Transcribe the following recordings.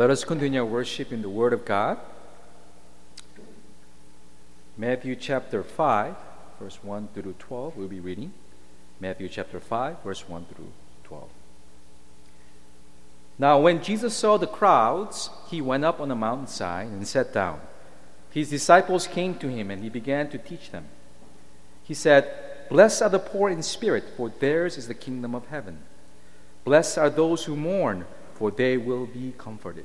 Let us continue our worship in the Word of God. Matthew chapter 5, verse 1 through 12, we'll be reading. Matthew chapter 5, verse 1 through 12. Now, when Jesus saw the crowds, he went up on a mountainside and sat down. His disciples came to him, and he began to teach them. He said, Blessed are the poor in spirit, for theirs is the kingdom of heaven. Blessed are those who mourn, for they will be comforted.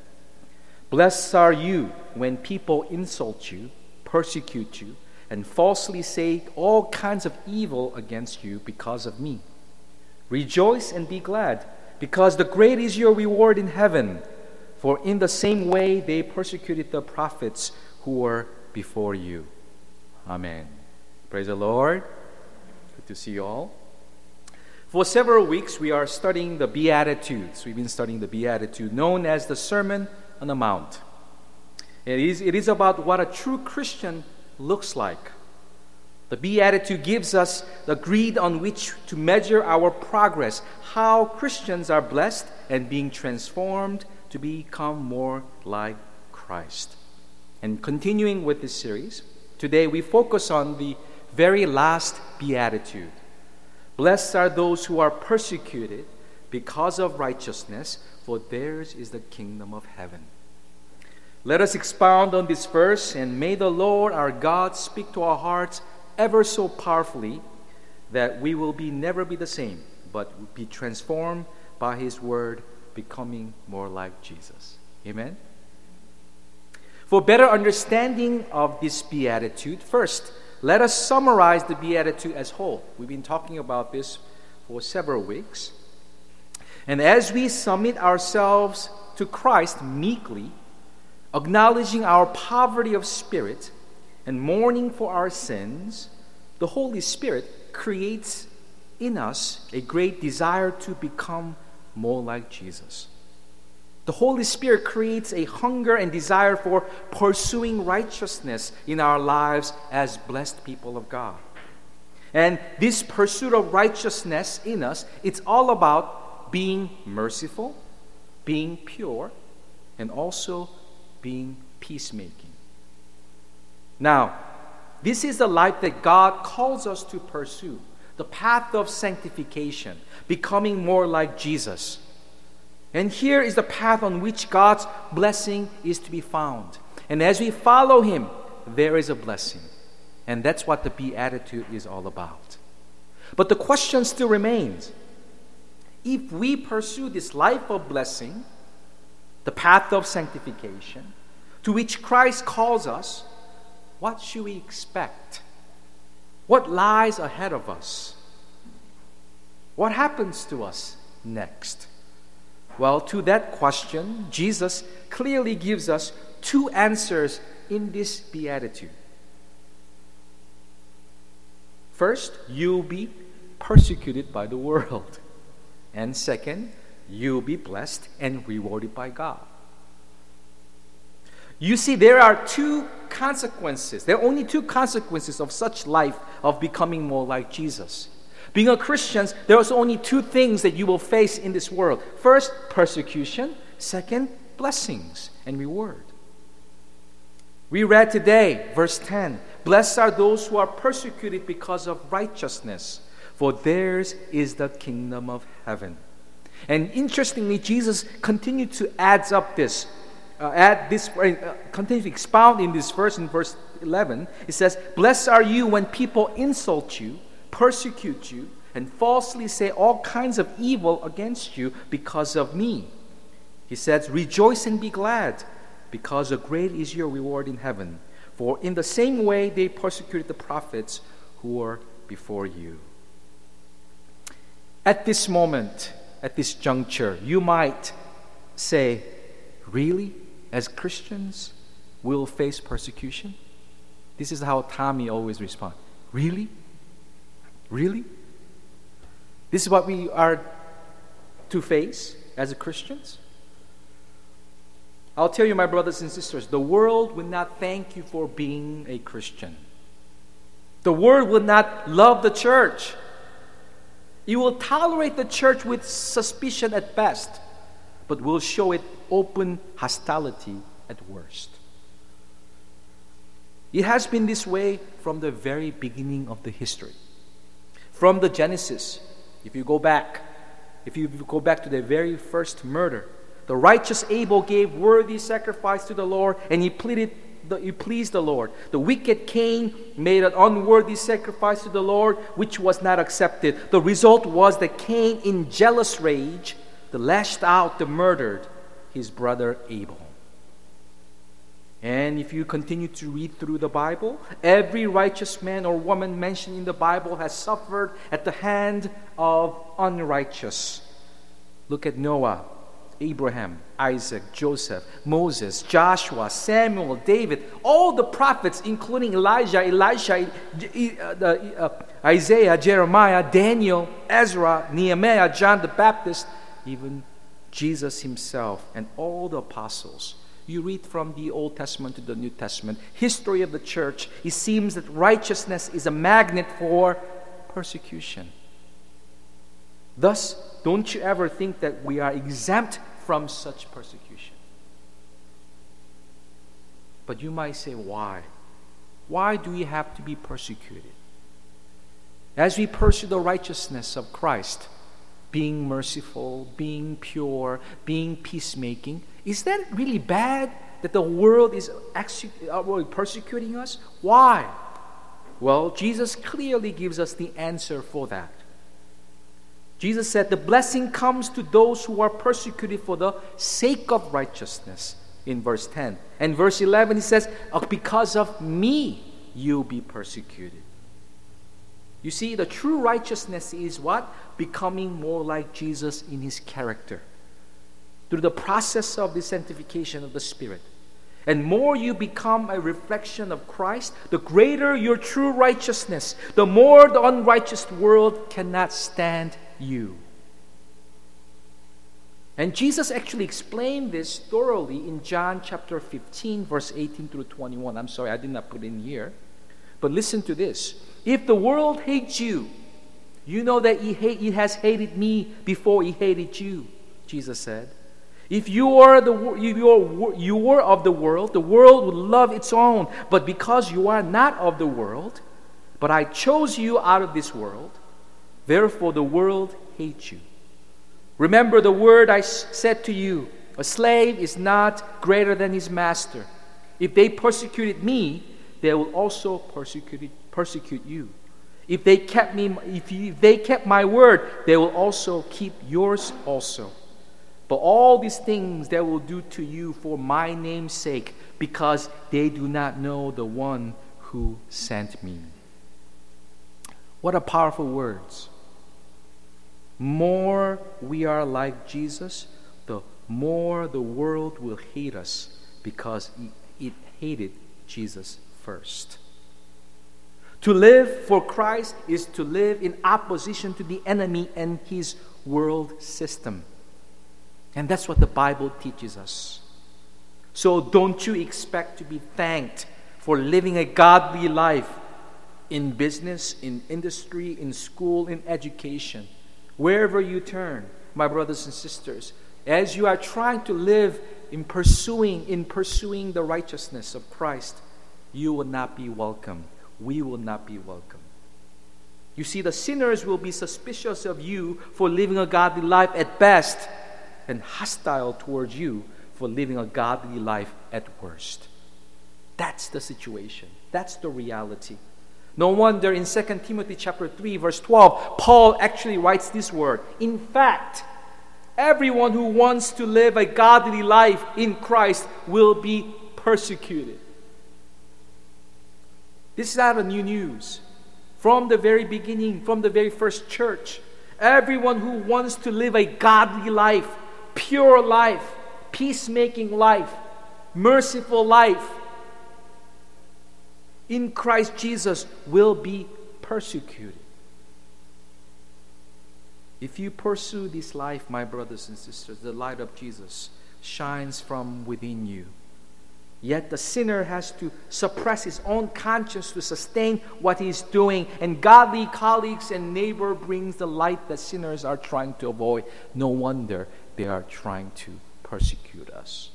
Blessed are you when people insult you, persecute you, and falsely say all kinds of evil against you because of me. Rejoice and be glad, because the great is your reward in heaven. For in the same way they persecuted the prophets who were before you. Amen. Praise the Lord. Good to see you all. For several weeks, we are studying the Beatitudes. We've been studying the Beatitude, known as the Sermon on the Mount. It is, it is about what a true Christian looks like. The Beatitude gives us the grid on which to measure our progress, how Christians are blessed and being transformed to become more like Christ. And continuing with this series, today we focus on the very last beatitude. Blessed are those who are persecuted because of righteousness, for theirs is the kingdom of heaven. Let us expound on this verse, and may the Lord our God speak to our hearts ever so powerfully that we will be never be the same, but be transformed by his word, becoming more like Jesus. Amen. For better understanding of this beatitude, first, let us summarize the beatitude as whole. We've been talking about this for several weeks. And as we submit ourselves to Christ meekly, acknowledging our poverty of spirit and mourning for our sins, the Holy Spirit creates in us a great desire to become more like Jesus. The Holy Spirit creates a hunger and desire for pursuing righteousness in our lives as blessed people of God. And this pursuit of righteousness in us, it's all about being merciful, being pure, and also being peacemaking. Now, this is the life that God calls us to pursue the path of sanctification, becoming more like Jesus. And here is the path on which God's blessing is to be found. And as we follow Him, there is a blessing. And that's what the Beatitude is all about. But the question still remains if we pursue this life of blessing, the path of sanctification, to which Christ calls us, what should we expect? What lies ahead of us? What happens to us next? Well, to that question, Jesus clearly gives us two answers in this beatitude. First, you'll be persecuted by the world. And second, you'll be blessed and rewarded by God. You see, there are two consequences. There are only two consequences of such life of becoming more like Jesus. Being a Christian, there are only two things that you will face in this world first, persecution, second, blessings and reward. We read today, verse 10 Blessed are those who are persecuted because of righteousness, for theirs is the kingdom of heaven. And interestingly, Jesus continued to add up this, uh, add this, uh, continue to expound in this verse in verse 11. It says, Blessed are you when people insult you persecute you, and falsely say all kinds of evil against you because of me. He says, Rejoice and be glad, because a great is your reward in heaven. For in the same way they persecuted the prophets who were before you. At this moment, at this juncture, you might say, Really? as Christians, we'll face persecution? This is how Tommy always responds. Really? Really? This is what we are to face as Christians? I'll tell you, my brothers and sisters, the world will not thank you for being a Christian. The world will not love the church. It will tolerate the church with suspicion at best, but will show it open hostility at worst. It has been this way from the very beginning of the history. From the Genesis, if you go back, if you go back to the very first murder, the righteous Abel gave worthy sacrifice to the Lord, and he pleaded he pleased the Lord. The wicked Cain made an unworthy sacrifice to the Lord, which was not accepted. The result was that Cain, in jealous rage, lashed out, the murdered his brother Abel. And if you continue to read through the Bible, every righteous man or woman mentioned in the Bible has suffered at the hand of unrighteous. Look at Noah, Abraham, Isaac, Joseph, Moses, Joshua, Samuel, David, all the prophets, including Elijah, Elisha, uh, Isaiah, Jeremiah, Daniel, Ezra, Nehemiah, John the Baptist, even Jesus himself, and all the apostles. You read from the Old Testament to the New Testament, history of the church, it seems that righteousness is a magnet for persecution. Thus, don't you ever think that we are exempt from such persecution. But you might say, why? Why do we have to be persecuted? As we pursue the righteousness of Christ, being merciful, being pure, being peacemaking, is that really bad that the world is uh, persecuting us? Why? Well, Jesus clearly gives us the answer for that. Jesus said, The blessing comes to those who are persecuted for the sake of righteousness, in verse 10. And verse 11, he says, oh, Because of me, you'll be persecuted. You see, the true righteousness is what? Becoming more like Jesus in his character. Through the process of the sanctification of the Spirit. And more you become a reflection of Christ, the greater your true righteousness, the more the unrighteous world cannot stand you. And Jesus actually explained this thoroughly in John chapter 15, verse 18 through 21. I'm sorry, I did not put in here. But listen to this. If the world hates you, you know that he, hate, he has hated me before he hated you, Jesus said. If you are, the, you, are, you were of the world, the world would love its own. But because you are not of the world, but I chose you out of this world, Therefore, the world hates you. Remember the word I said to you a slave is not greater than his master. If they persecuted me, they will also persecute, persecute you. If they kept me, if, you, if they kept my word, they will also keep yours also. But all these things they will do to you for my name's sake, because they do not know the one who sent me. What a powerful words more we are like Jesus, the more the world will hate us because it hated Jesus first. To live for Christ is to live in opposition to the enemy and his world system. And that's what the Bible teaches us. So don't you expect to be thanked for living a godly life in business, in industry, in school, in education wherever you turn, my brothers and sisters, as you are trying to live in pursuing in pursuing the righteousness of Christ, you will not be welcome. We will not be welcome. You see, the sinners will be suspicious of you for living a godly life at best and hostile towards you for living a godly life at worst. That's the situation. That's the reality. No wonder in 2 Timothy chapter 3 verse 12 Paul actually writes this word. In fact, everyone who wants to live a godly life in Christ will be persecuted. This is not a new news. From the very beginning, from the very first church, everyone who wants to live a godly life, pure life, peacemaking life merciful life in Christ Jesus will be persecuted. If you pursue this life, my brothers and sisters, the light of Jesus shines from within you. Yet the sinner has to suppress his own conscience to sustain what he's doing, and godly colleagues and neighbor brings the light that sinners are trying to avoid. No wonder they are trying to persecute us.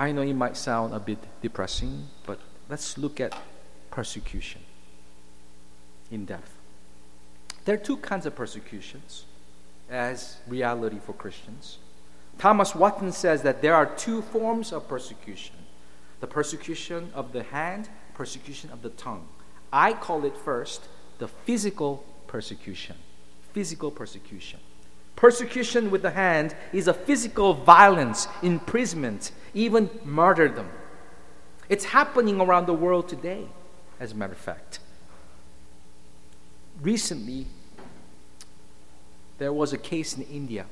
I know it might sound a bit depressing, but let's look at persecution in depth. There are two kinds of persecutions as reality for Christians. Thomas Watson says that there are two forms of persecution the persecution of the hand, persecution of the tongue. I call it first the physical persecution. Physical persecution. Persecution with the hand is a physical violence, imprisonment, even martyrdom. It's happening around the world today, as a matter of fact recently, there was a case in India.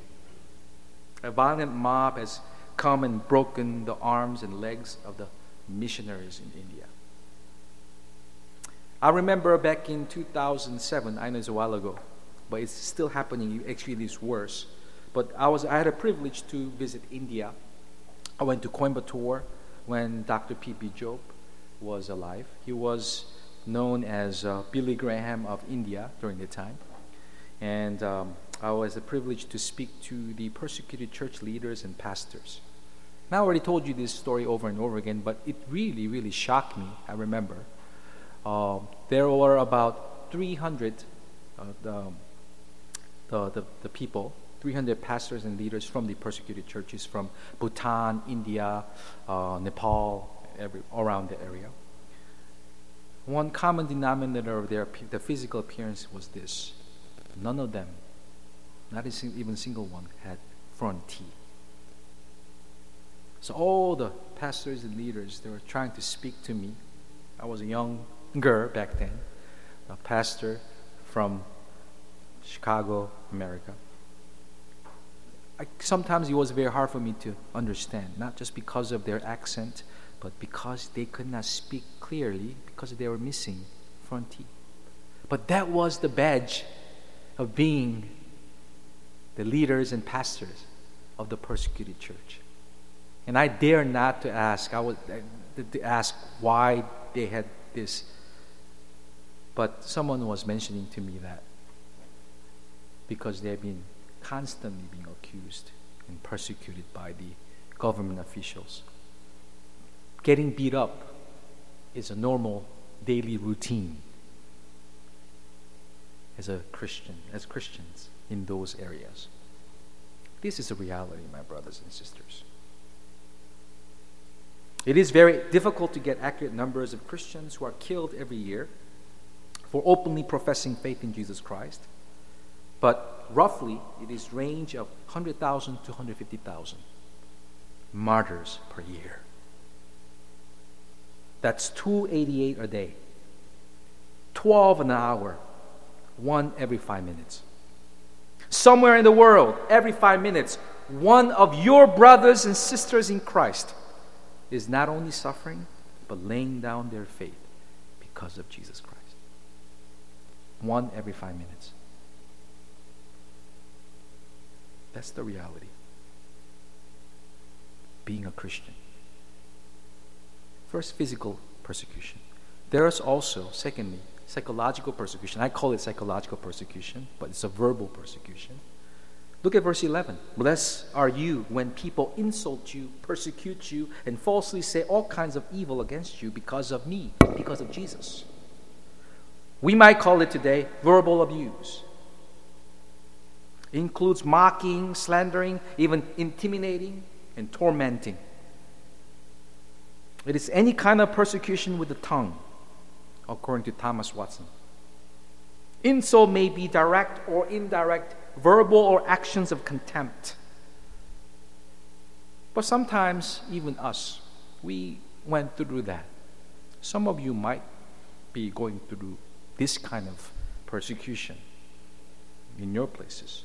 A violent mob has come and broken the arms and legs of the missionaries in India. I remember back in 2007, I know it's a while ago, but it's still happening. Actually, it's worse. But I, was, I had a privilege to visit India. I went to Coimbatore when Dr. P.P. Job was alive. He was known as uh, Billy Graham of India during the time. And um, I was a privilege to speak to the persecuted church leaders and pastors. Now, I already told you this story over and over again, but it really, really shocked me. I remember. Uh, there were about 300 uh, the, the, the, the, people, 300 pastors and leaders from the persecuted churches from Bhutan, India, uh, Nepal, every, around the area. One common denominator of their the physical appearance was this: none of them, not even a single one, had front teeth. So all the pastors and leaders they were trying to speak to me. I was a young girl back then, a pastor from Chicago, America. I, sometimes it was very hard for me to understand, not just because of their accent, but because they could not speak clearly because they were missing front teeth. But that was the badge of being the leaders and pastors of the persecuted church. And I dare not to ask, I would uh, to ask why they had this. But someone was mentioning to me that because they've been constantly being accused and persecuted by the government officials getting beat up is a normal daily routine as a Christian, as Christians in those areas. This is a reality, my brothers and sisters. It is very difficult to get accurate numbers of Christians who are killed every year for openly professing faith in Jesus Christ, but roughly it is range of 100,000 to 150,000 martyrs per year. That's 288 a day. 12 an hour. One every five minutes. Somewhere in the world, every five minutes, one of your brothers and sisters in Christ is not only suffering, but laying down their faith because of Jesus Christ. One every five minutes. That's the reality. Being a Christian. First, physical persecution. There is also, secondly, psychological persecution. I call it psychological persecution, but it's a verbal persecution. Look at verse 11. Blessed are you when people insult you, persecute you, and falsely say all kinds of evil against you because of me, because of Jesus. We might call it today verbal abuse. It includes mocking, slandering, even intimidating, and tormenting. It is any kind of persecution with the tongue, according to Thomas Watson. Insult may be direct or indirect, verbal or actions of contempt. But sometimes, even us, we went through that. Some of you might be going through this kind of persecution in your places.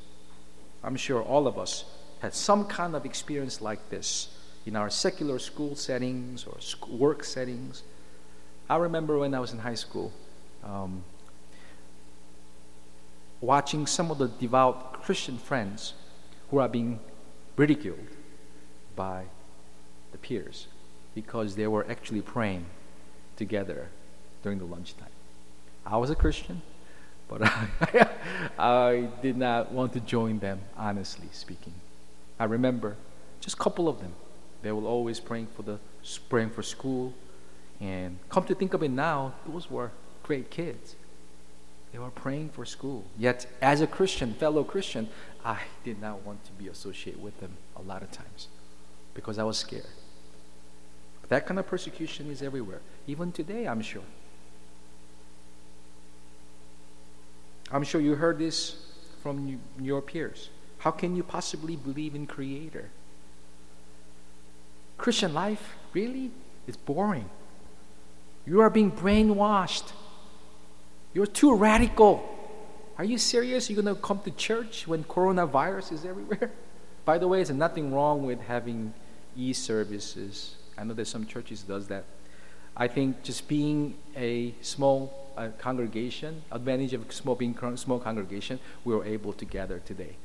I'm sure all of us had some kind of experience like this in our secular school settings or work settings. I remember when I was in high school, um, watching some of the devout Christian friends who are being ridiculed by the peers because they were actually praying together during the lunchtime. I was a Christian, but I, I did not want to join them, honestly speaking. I remember just a couple of them. They were always praying for the praying for school, and come to think of it now, those were great kids. They were praying for school. Yet, as a Christian, fellow Christian, I did not want to be associated with them a lot of times because I was scared. That kind of persecution is everywhere, even today, I'm sure. I'm sure you heard this from your peers. How can you possibly believe in Creator? Christian life, really? It's boring. You are being brainwashed. You're too radical. Are you serious? You're going to come to church when coronavirus is everywhere? By the way, there's nothing wrong with having e-services. I know that some churches does that. I think just being a small uh, congregation, advantage of small being small congregation, we were able to gather today.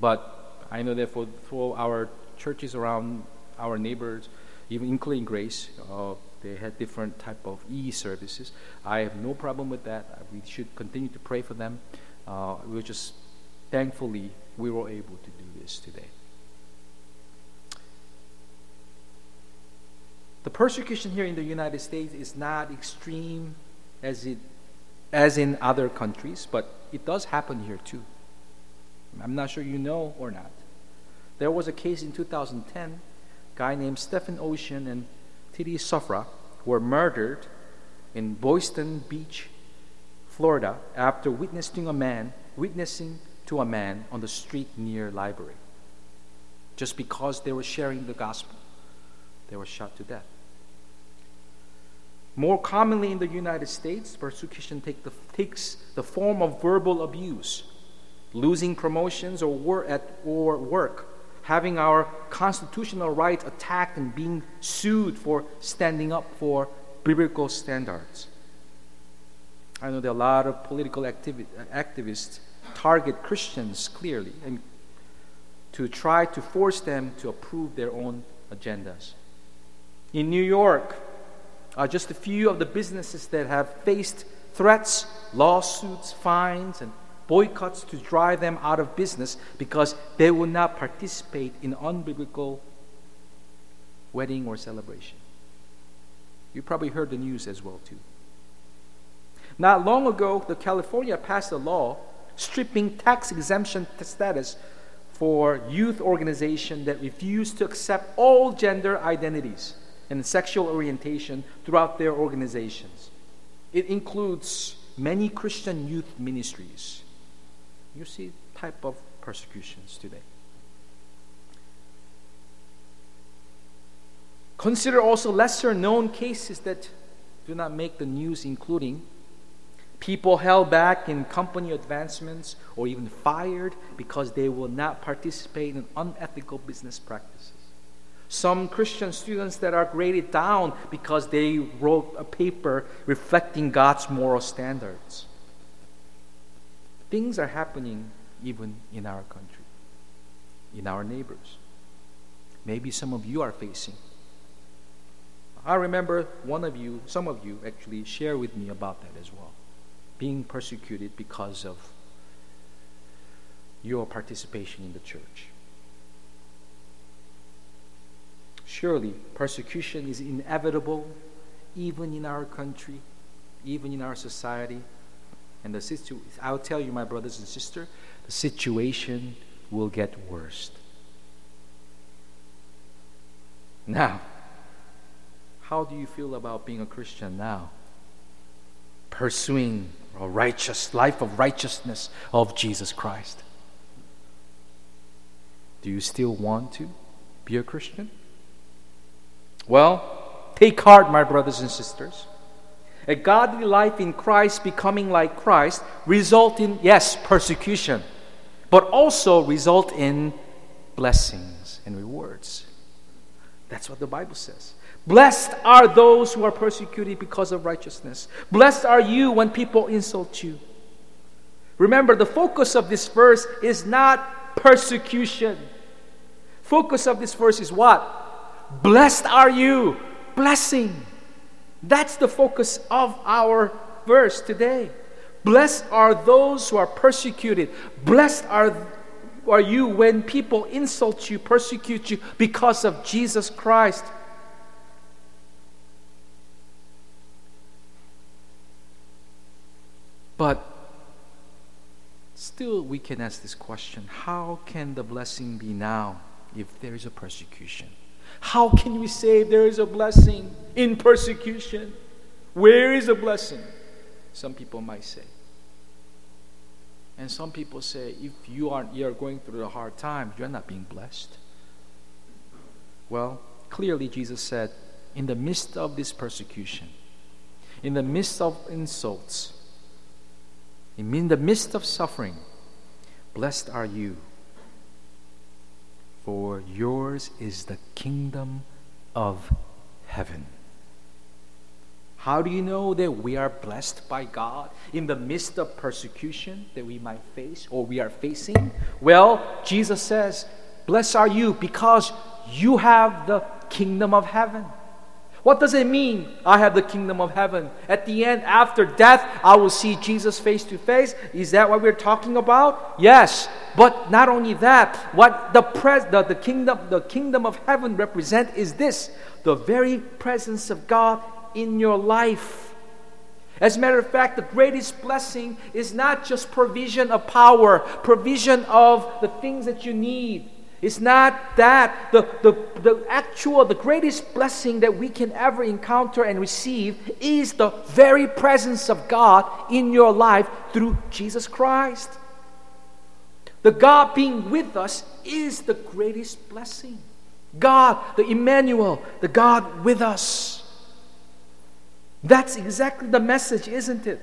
But I know that for, for our churches around our neighbors, even including Grace, uh, they had different type of e-services. I have no problem with that. We should continue to pray for them. Uh, we're just thankfully we were able to do this today. The persecution here in the United States is not extreme as it as in other countries, but it does happen here too. I'm not sure you know or not. There was a case in 2010, a guy named Stephen Ocean and Titi Sofra were murdered in Boynton Beach, Florida, after witnessing a man witnessing to a man on the street near library. Just because they were sharing the gospel, they were shot to death. More commonly in the United States, persecution take the, takes the form of verbal abuse, losing promotions or work, at, or work, having our constitutional rights attacked and being sued for standing up for biblical standards. I know that a lot of political activi- activists target Christians clearly and to try to force them to approve their own agendas. In New York, are just a few of the businesses that have faced threats, lawsuits, fines, and boycotts to drive them out of business because they will not participate in unbiblical wedding or celebration. You probably heard the news as well too. Not long ago, the California passed a law stripping tax exemption status for youth organizations that refuse to accept all gender identities and sexual orientation throughout their organizations. It includes many Christian youth ministries. You see type of persecutions today. Consider also lesser known cases that do not make the news, including people held back in company advancements or even fired because they will not participate in unethical business practices some Christian students that are graded down because they wrote a paper reflecting God's moral standards. Things are happening even in our country, in our neighbors. Maybe some of you are facing. I remember one of you, some of you actually share with me about that as well. Being persecuted because of your participation in the church. Surely, persecution is inevitable even in our country, even in our society. And the situ- I'll tell you, my brothers and sisters, the situation will get worse. Now, how do you feel about being a Christian now? Pursuing a righteous life of righteousness of Jesus Christ. Do you still want to be a Christian? Well, take heart, my brothers and sisters. A godly life in Christ, becoming like Christ, result in, yes, persecution. but also result in blessings and rewards. That's what the Bible says. Blessed are those who are persecuted because of righteousness. Blessed are you when people insult you. Remember, the focus of this verse is not persecution. Focus of this verse is what? Blessed are you. Blessing. That's the focus of our verse today. Blessed are those who are persecuted. Blessed are, are you when people insult you, persecute you because of Jesus Christ. But still, we can ask this question how can the blessing be now if there is a persecution? How can we say there is a blessing in persecution? Where is the blessing? Some people might say. And some people say, if you are you're going through a hard time, you're not being blessed. Well, clearly Jesus said, in the midst of this persecution, in the midst of insults, in the midst of suffering, blessed are you, for yours is the kingdom of heaven. How do you know that we are blessed by God in the midst of persecution that we might face or we are facing? Well, Jesus says, Blessed are you because you have the kingdom of heaven. What does it mean? I have the kingdom of heaven. At the end, after death, I will see Jesus face to face. Is that what we're talking about? Yes. But not only that, what the, pres- the, the kingdom the kingdom of heaven represent is this: the very presence of God in your life. As a matter of fact, the greatest blessing is not just provision of power, provision of the things that you need. It's not that. The, the, the actual, the greatest blessing that we can ever encounter and receive is the very presence of God in your life through Jesus Christ. The God being with us is the greatest blessing. God, the Emmanuel, the God with us. That's exactly the message, isn't it?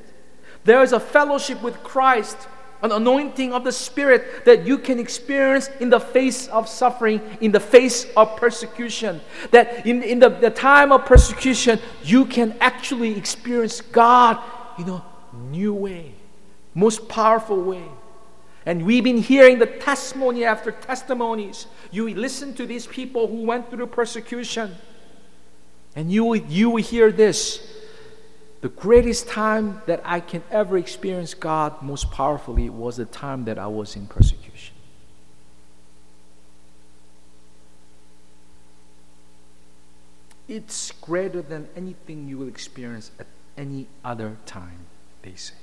There is a fellowship with Christ an anointing of the Spirit that you can experience in the face of suffering, in the face of persecution. That in, in the, the time of persecution, you can actually experience God in a new way, most powerful way. And we've been hearing the testimony after testimonies. You listen to these people who went through persecution, and you, you will hear this the greatest time that I can ever experience God most powerfully was the time that I was in persecution. It's greater than anything you will experience at any other time, they say.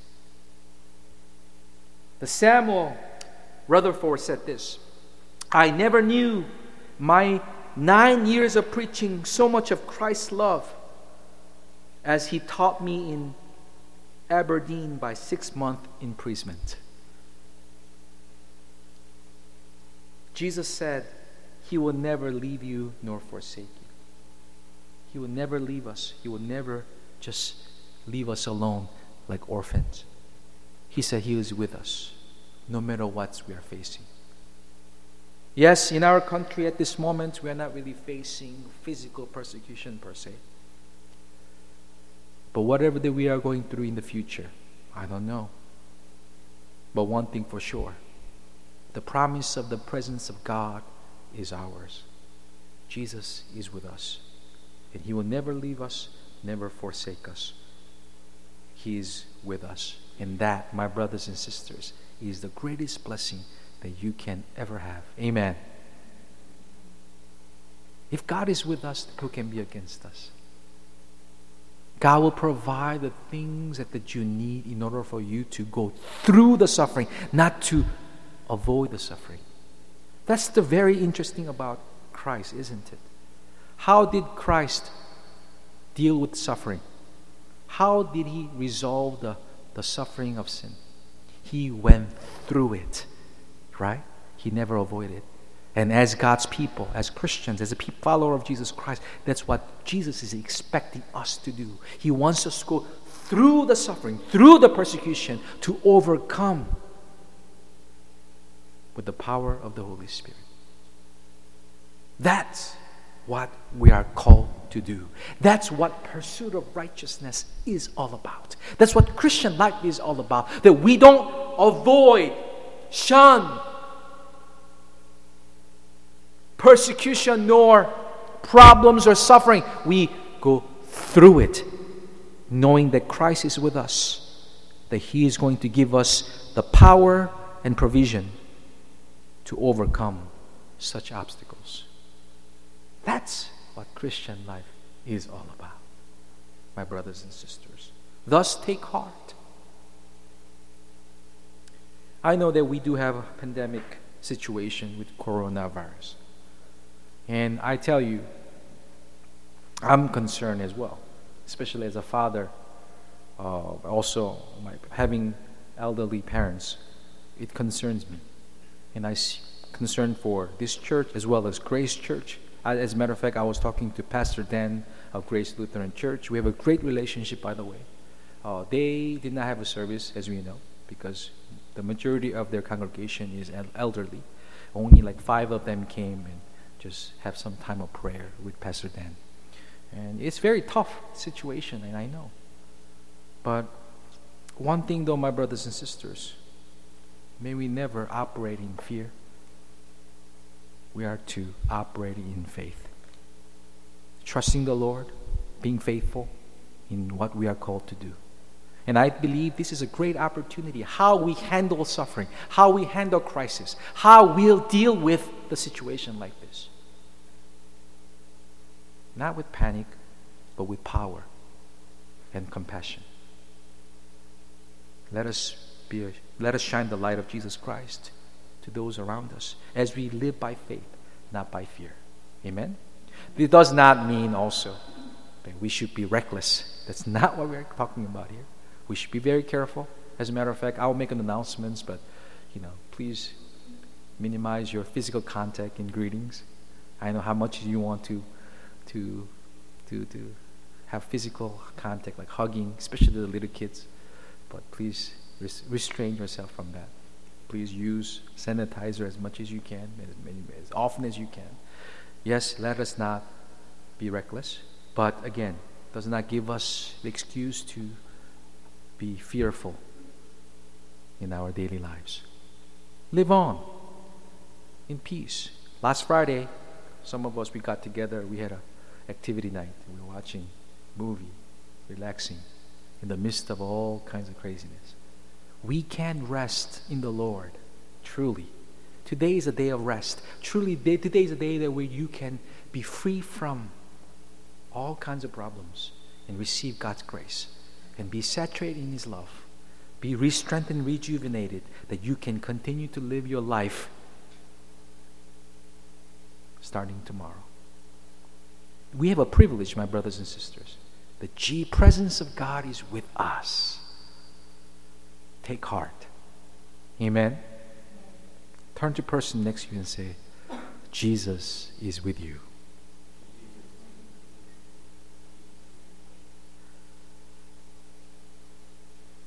The Samuel Rutherford said this I never knew my nine years of preaching so much of Christ's love as he taught me in Aberdeen by six month imprisonment. Jesus said, He will never leave you nor forsake you. He will never leave us. He will never just leave us alone like orphans. He said He is with us no matter what we are facing. Yes, in our country at this moment, we are not really facing physical persecution per se. But whatever that we are going through in the future, I don't know. But one thing for sure the promise of the presence of God is ours. Jesus is with us, and He will never leave us, never forsake us. He is with us. And that, my brothers and sisters, is the greatest blessing that you can ever have. Amen. If God is with us, who can be against us? God will provide the things that, that you need in order for you to go through the suffering, not to avoid the suffering. That's the very interesting about Christ, isn't it? How did Christ deal with suffering? How did he resolve the, the suffering of sin? He went through it, right? He never avoided. And as God's people, as Christians, as a follower of Jesus Christ, that's what Jesus is expecting us to do. He wants us to go through the suffering, through the persecution, to overcome. with the power of the Holy Spirit. That's what we are called to do. That's what pursuit of righteousness is all about. That's what Christian life is all about. That we don't avoid, shun persecution nor problems or suffering. We go through it knowing that Christ is with us, that He is going to give us the power and provision to overcome such obstacles. That's what Christian life is all about, my brothers and sisters. Thus, take heart. I know that we do have a pandemic situation with coronavirus. And I tell you, I'm concerned as well, especially as a father, uh, also my, having elderly parents. It concerns me. And I'm concerned for this church as well as Grace Church. As a matter of fact, I was talking to Pastor Dan of Grace Lutheran Church. We have a great relationship, by the way. Uh, they did not have a service, as we know, because the majority of their congregation is elderly. Only like five of them came and just have some time of prayer with Pastor Dan. And it's very tough situation, and I know. But one thing though, my brothers and sisters, may we never operate in fear. We are to operate in faith. Trusting the Lord, being faithful in what we are called to do. And I believe this is a great opportunity how we handle suffering, how we handle crisis, how we'll deal with the situation like this. Not with panic, but with power and compassion. Let us, be let us shine the light of Jesus Christ to those around us as we live by faith, not by fear. Amen? This does not mean also that we should be reckless. That's not what we're talking about here. We should be very careful. As a matter of fact, I'll make an announcements, but you know, please minimize your physical contact in greetings. I know how much you want to to to to have physical contact, like hugging, especially the little kids. But please res- restrain yourself from that. Please use sanitizer as much as you can, as, as often as you can. Yes, let us not be reckless, but again, does not give us the excuse to be fearful in our daily lives. Live on in peace. Last Friday, some of us we got together. We had a activity night. We were watching movie, relaxing in the midst of all kinds of craziness. We can rest in the Lord, truly. Today is a day of rest. Truly, today is a day that where you can be free from all kinds of problems and receive God's grace and be saturated in His love. Be re strengthened, rejuvenated, that you can continue to live your life starting tomorrow. We have a privilege, my brothers and sisters. The G presence of God is with us. Take heart. Amen. Turn to person next to you and say, Jesus is with you.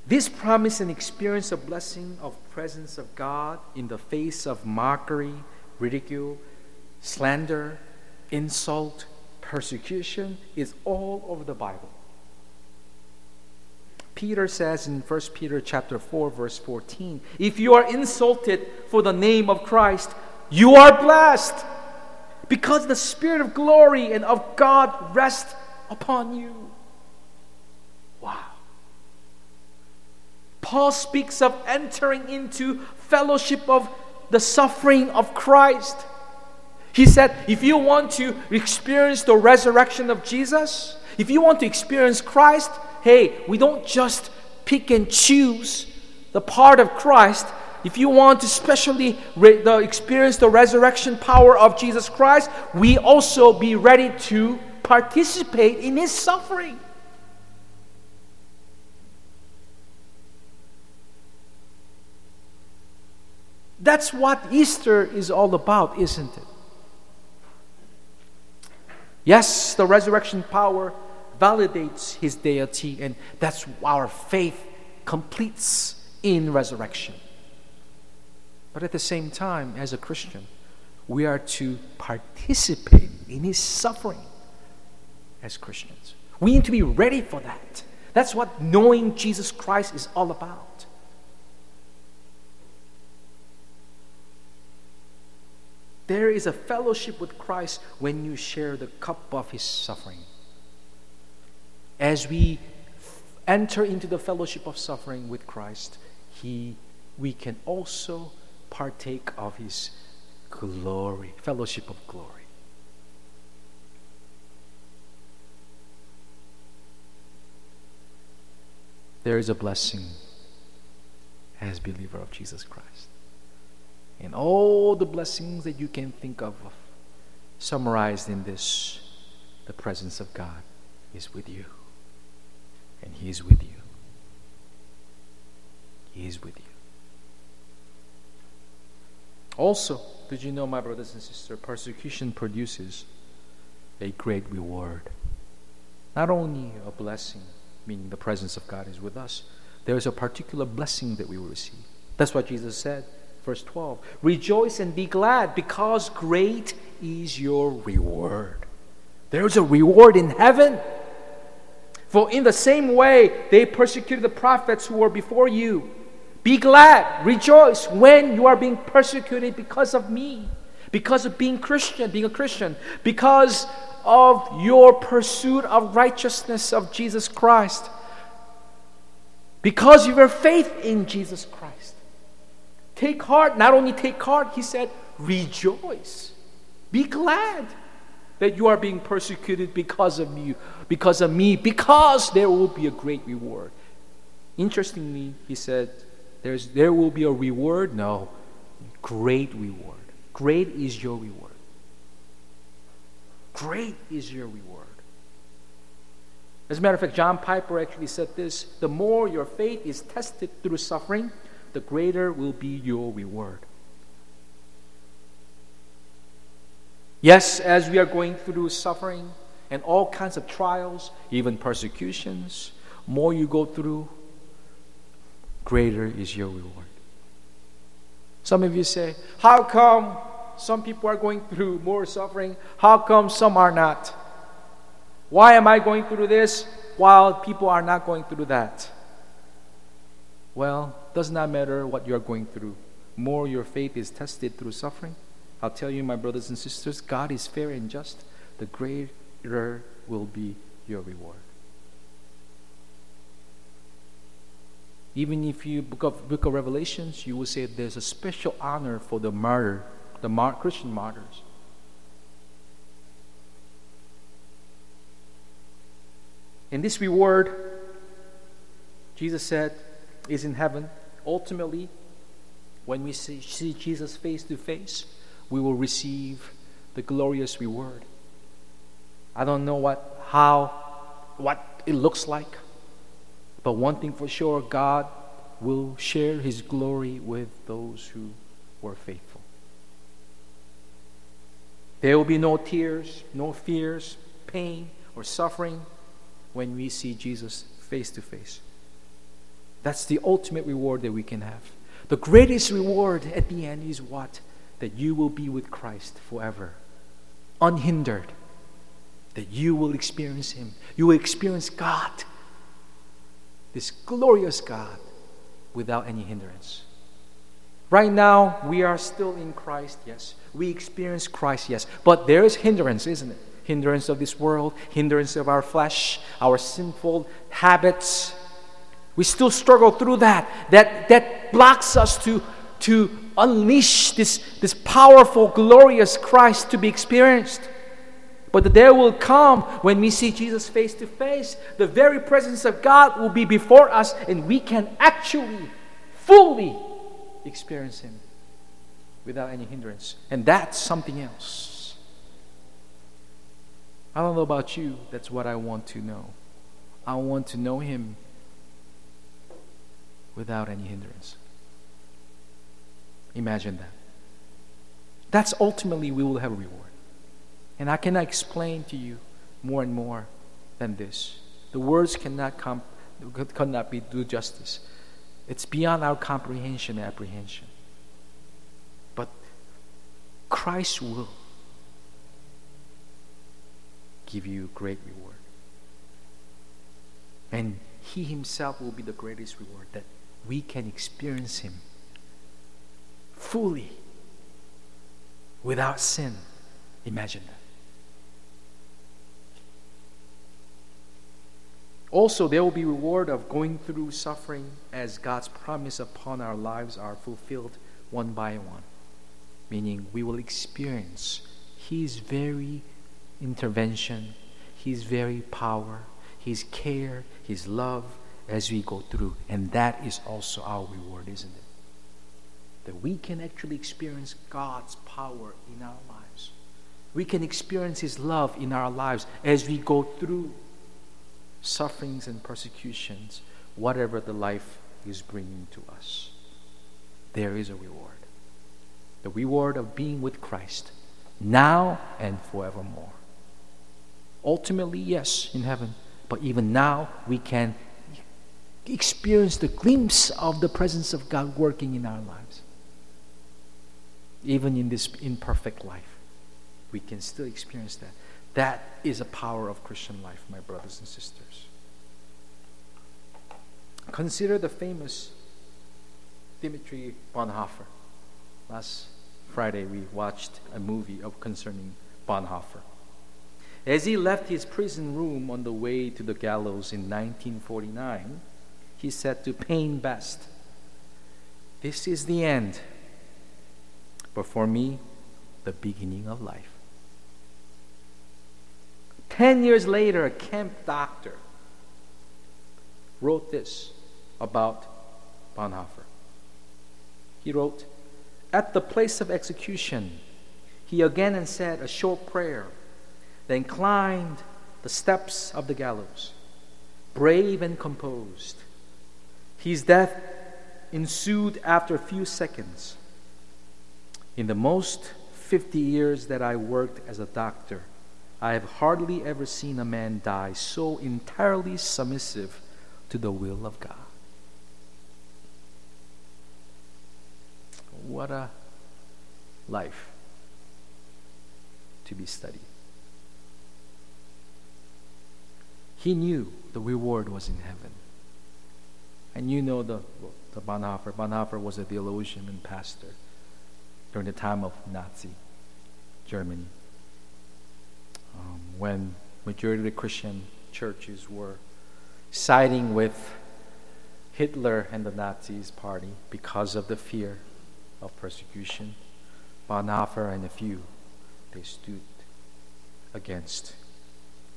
This promise and experience of blessing of presence of God in the face of mockery, ridicule, slander, insult, persecution is all over the Bible. Peter says in 1 Peter chapter 4 verse 14, if you are insulted for the name of Christ, you are blessed because the spirit of glory and of God rests upon you. Wow. Paul speaks of entering into fellowship of the suffering of Christ. He said, if you want to experience the resurrection of Jesus, if you want to experience Christ, hey, we don't just pick and choose the part of Christ. If you want to especially re- the, experience the resurrection power of Jesus Christ, we also be ready to participate in his suffering. That's what Easter is all about, isn't it? Yes, the resurrection power validates his deity, and that's our faith completes in resurrection. But at the same time, as a Christian, we are to participate in his suffering as Christians. We need to be ready for that. That's what knowing Jesus Christ is all about. There is a fellowship with Christ when you share the cup of his suffering. As we enter into the fellowship of suffering with Christ, he, we can also partake of his glory, fellowship of glory. There is a blessing as believer of Jesus Christ. And all the blessings that you can think of, summarized in this, the presence of God is with you. And He is with you. He is with you. Also, did you know, my brothers and sisters, persecution produces a great reward. Not only a blessing, meaning the presence of God is with us, there is a particular blessing that we will receive. That's what Jesus said Verse 12 Rejoice and be glad, because great is your reward. There's a reward in heaven. For in the same way they persecuted the prophets who were before you. Be glad, rejoice when you are being persecuted because of me, because of being Christian, being a Christian, because of your pursuit of righteousness of Jesus Christ, because of your faith in Jesus Christ. Take heart, not only take heart, he said, rejoice. Be glad that you are being persecuted because of you, because of me, because there will be a great reward. Interestingly, he said, There's, there will be a reward. No, great reward. Great is your reward. Great is your reward. As a matter of fact, John Piper actually said this the more your faith is tested through suffering, the greater will be your reward. Yes, as we are going through suffering and all kinds of trials, even persecutions, more you go through, greater is your reward. Some of you say, How come some people are going through more suffering? How come some are not? Why am I going through this while people are not going through that? Well, does not matter what you are going through. More your faith is tested through suffering. I'll tell you, my brothers and sisters, God is fair and just. The greater will be your reward. Even if you book of book of Revelations, you will say there's a special honor for the martyr, the mar- Christian martyrs. And this reward, Jesus said, is in heaven. Ultimately, when we see, Jesus face to face, we will receive the glorious reward. I don't know what, how, what it looks like, but one thing for sure God will share his glory with those who were faithful. There will be no tears, no fears, pain, or suffering when we see Jesus face to face. That's the ultimate reward that we can have. The greatest reward at the end is what? That you will be with Christ forever, unhindered. That you will experience Him. You will experience God, this glorious God, without any hindrance. Right now, we are still in Christ, yes. We experience Christ, yes. But there is hindrance, isn't it? Hindrance of this world, hindrance of our flesh, our sinful habits, we still struggle through that. That, that blocks us to, to unleash this, this powerful, glorious Christ to be experienced. But the day will come when we see Jesus face to face. The very presence of God will be before us, and we can actually, fully experience Him without any hindrance. And that's something else. I don't know about you, that's what I want to know. I want to know Him without any hindrance. Imagine that. That's ultimately we will have a reward. And I cannot explain to you more and more than this. The words cannot come cannot be do justice. It's beyond our comprehension and apprehension. But Christ will give you great reward. And He Himself will be the greatest reward that we can experience Him fully without sin. Imagine that. Also, there will be reward of going through suffering as God's promise upon our lives are fulfilled one by one. Meaning, we will experience His very intervention, His very power, His care, His love as we go through. And that is also our reward, isn't it? That we can actually experience God's power in our lives. We can experience His love in our lives as we go through sufferings and persecutions, whatever the life is bringing to us. There is a reward. The reward of being with Christ now and forevermore. Ultimately, yes, in heaven, but even now we can experience the glimpse of the presence of God working in our lives. Even in this imperfect life, we can still experience that. That is a power of Christian life, my brothers and sisters. Consider the famous Dimitri Bonhoeffer. Last Friday, we watched a movie of concerning Bonhoeffer. As he left his prison room on the way to the gallows in 1949, he said to Payne Best, This is the end, but for me, the beginning of life. Ten years later, a camp doctor wrote this about Bonhoeffer. He wrote, At the place of execution, he again and said a short prayer then climbed the steps of the gallows, brave and composed. His death ensued after a few seconds. In the most 50 years that I worked as a doctor, I have hardly ever seen a man die so entirely submissive to the will of God. What a life to be studied. He knew the reward was in heaven. And you know the, the Bonhoeffer. Bonhoeffer was a theologian and pastor during the time of Nazi Germany. Um, when majority of the Christian churches were siding with Hitler and the Nazis party because of the fear of persecution, Bonhoeffer and a few, they stood against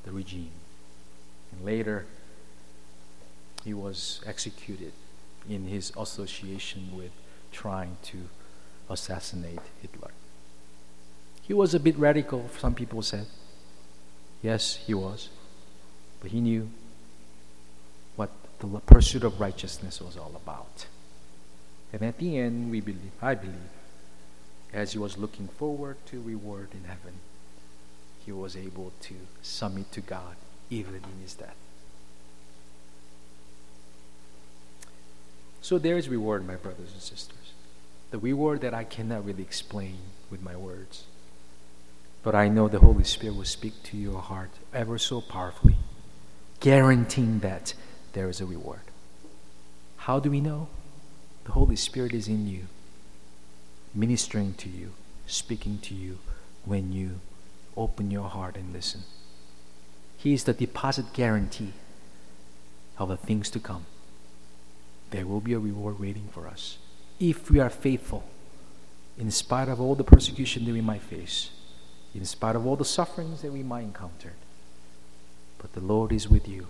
the regime. And later, he was executed in his association with trying to assassinate Hitler. He was a bit radical, some people said. Yes, he was. But he knew what the pursuit of righteousness was all about. And at the end, we believe, I believe, as he was looking forward to reward in heaven, he was able to submit to God even in his death. So there is reward, my brothers and sisters. The reward that I cannot really explain with my words. But I know the Holy Spirit will speak to your heart ever so powerfully, guaranteeing that there is a reward. How do we know? The Holy Spirit is in you, ministering to you, speaking to you when you open your heart and listen. He is the deposit guarantee of the things to come. There will be a reward waiting for us if we are faithful, in spite of all the persecution that we might face, in spite of all the sufferings that we might encounter. But the Lord is with you,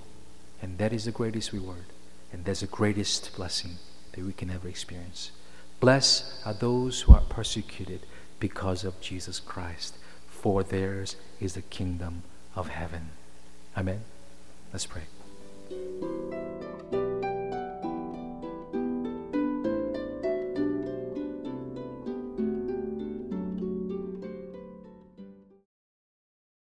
and that is the greatest reward, and that's the greatest blessing that we can ever experience. Blessed are those who are persecuted because of Jesus Christ, for theirs is the kingdom of heaven. Amen. Let's pray.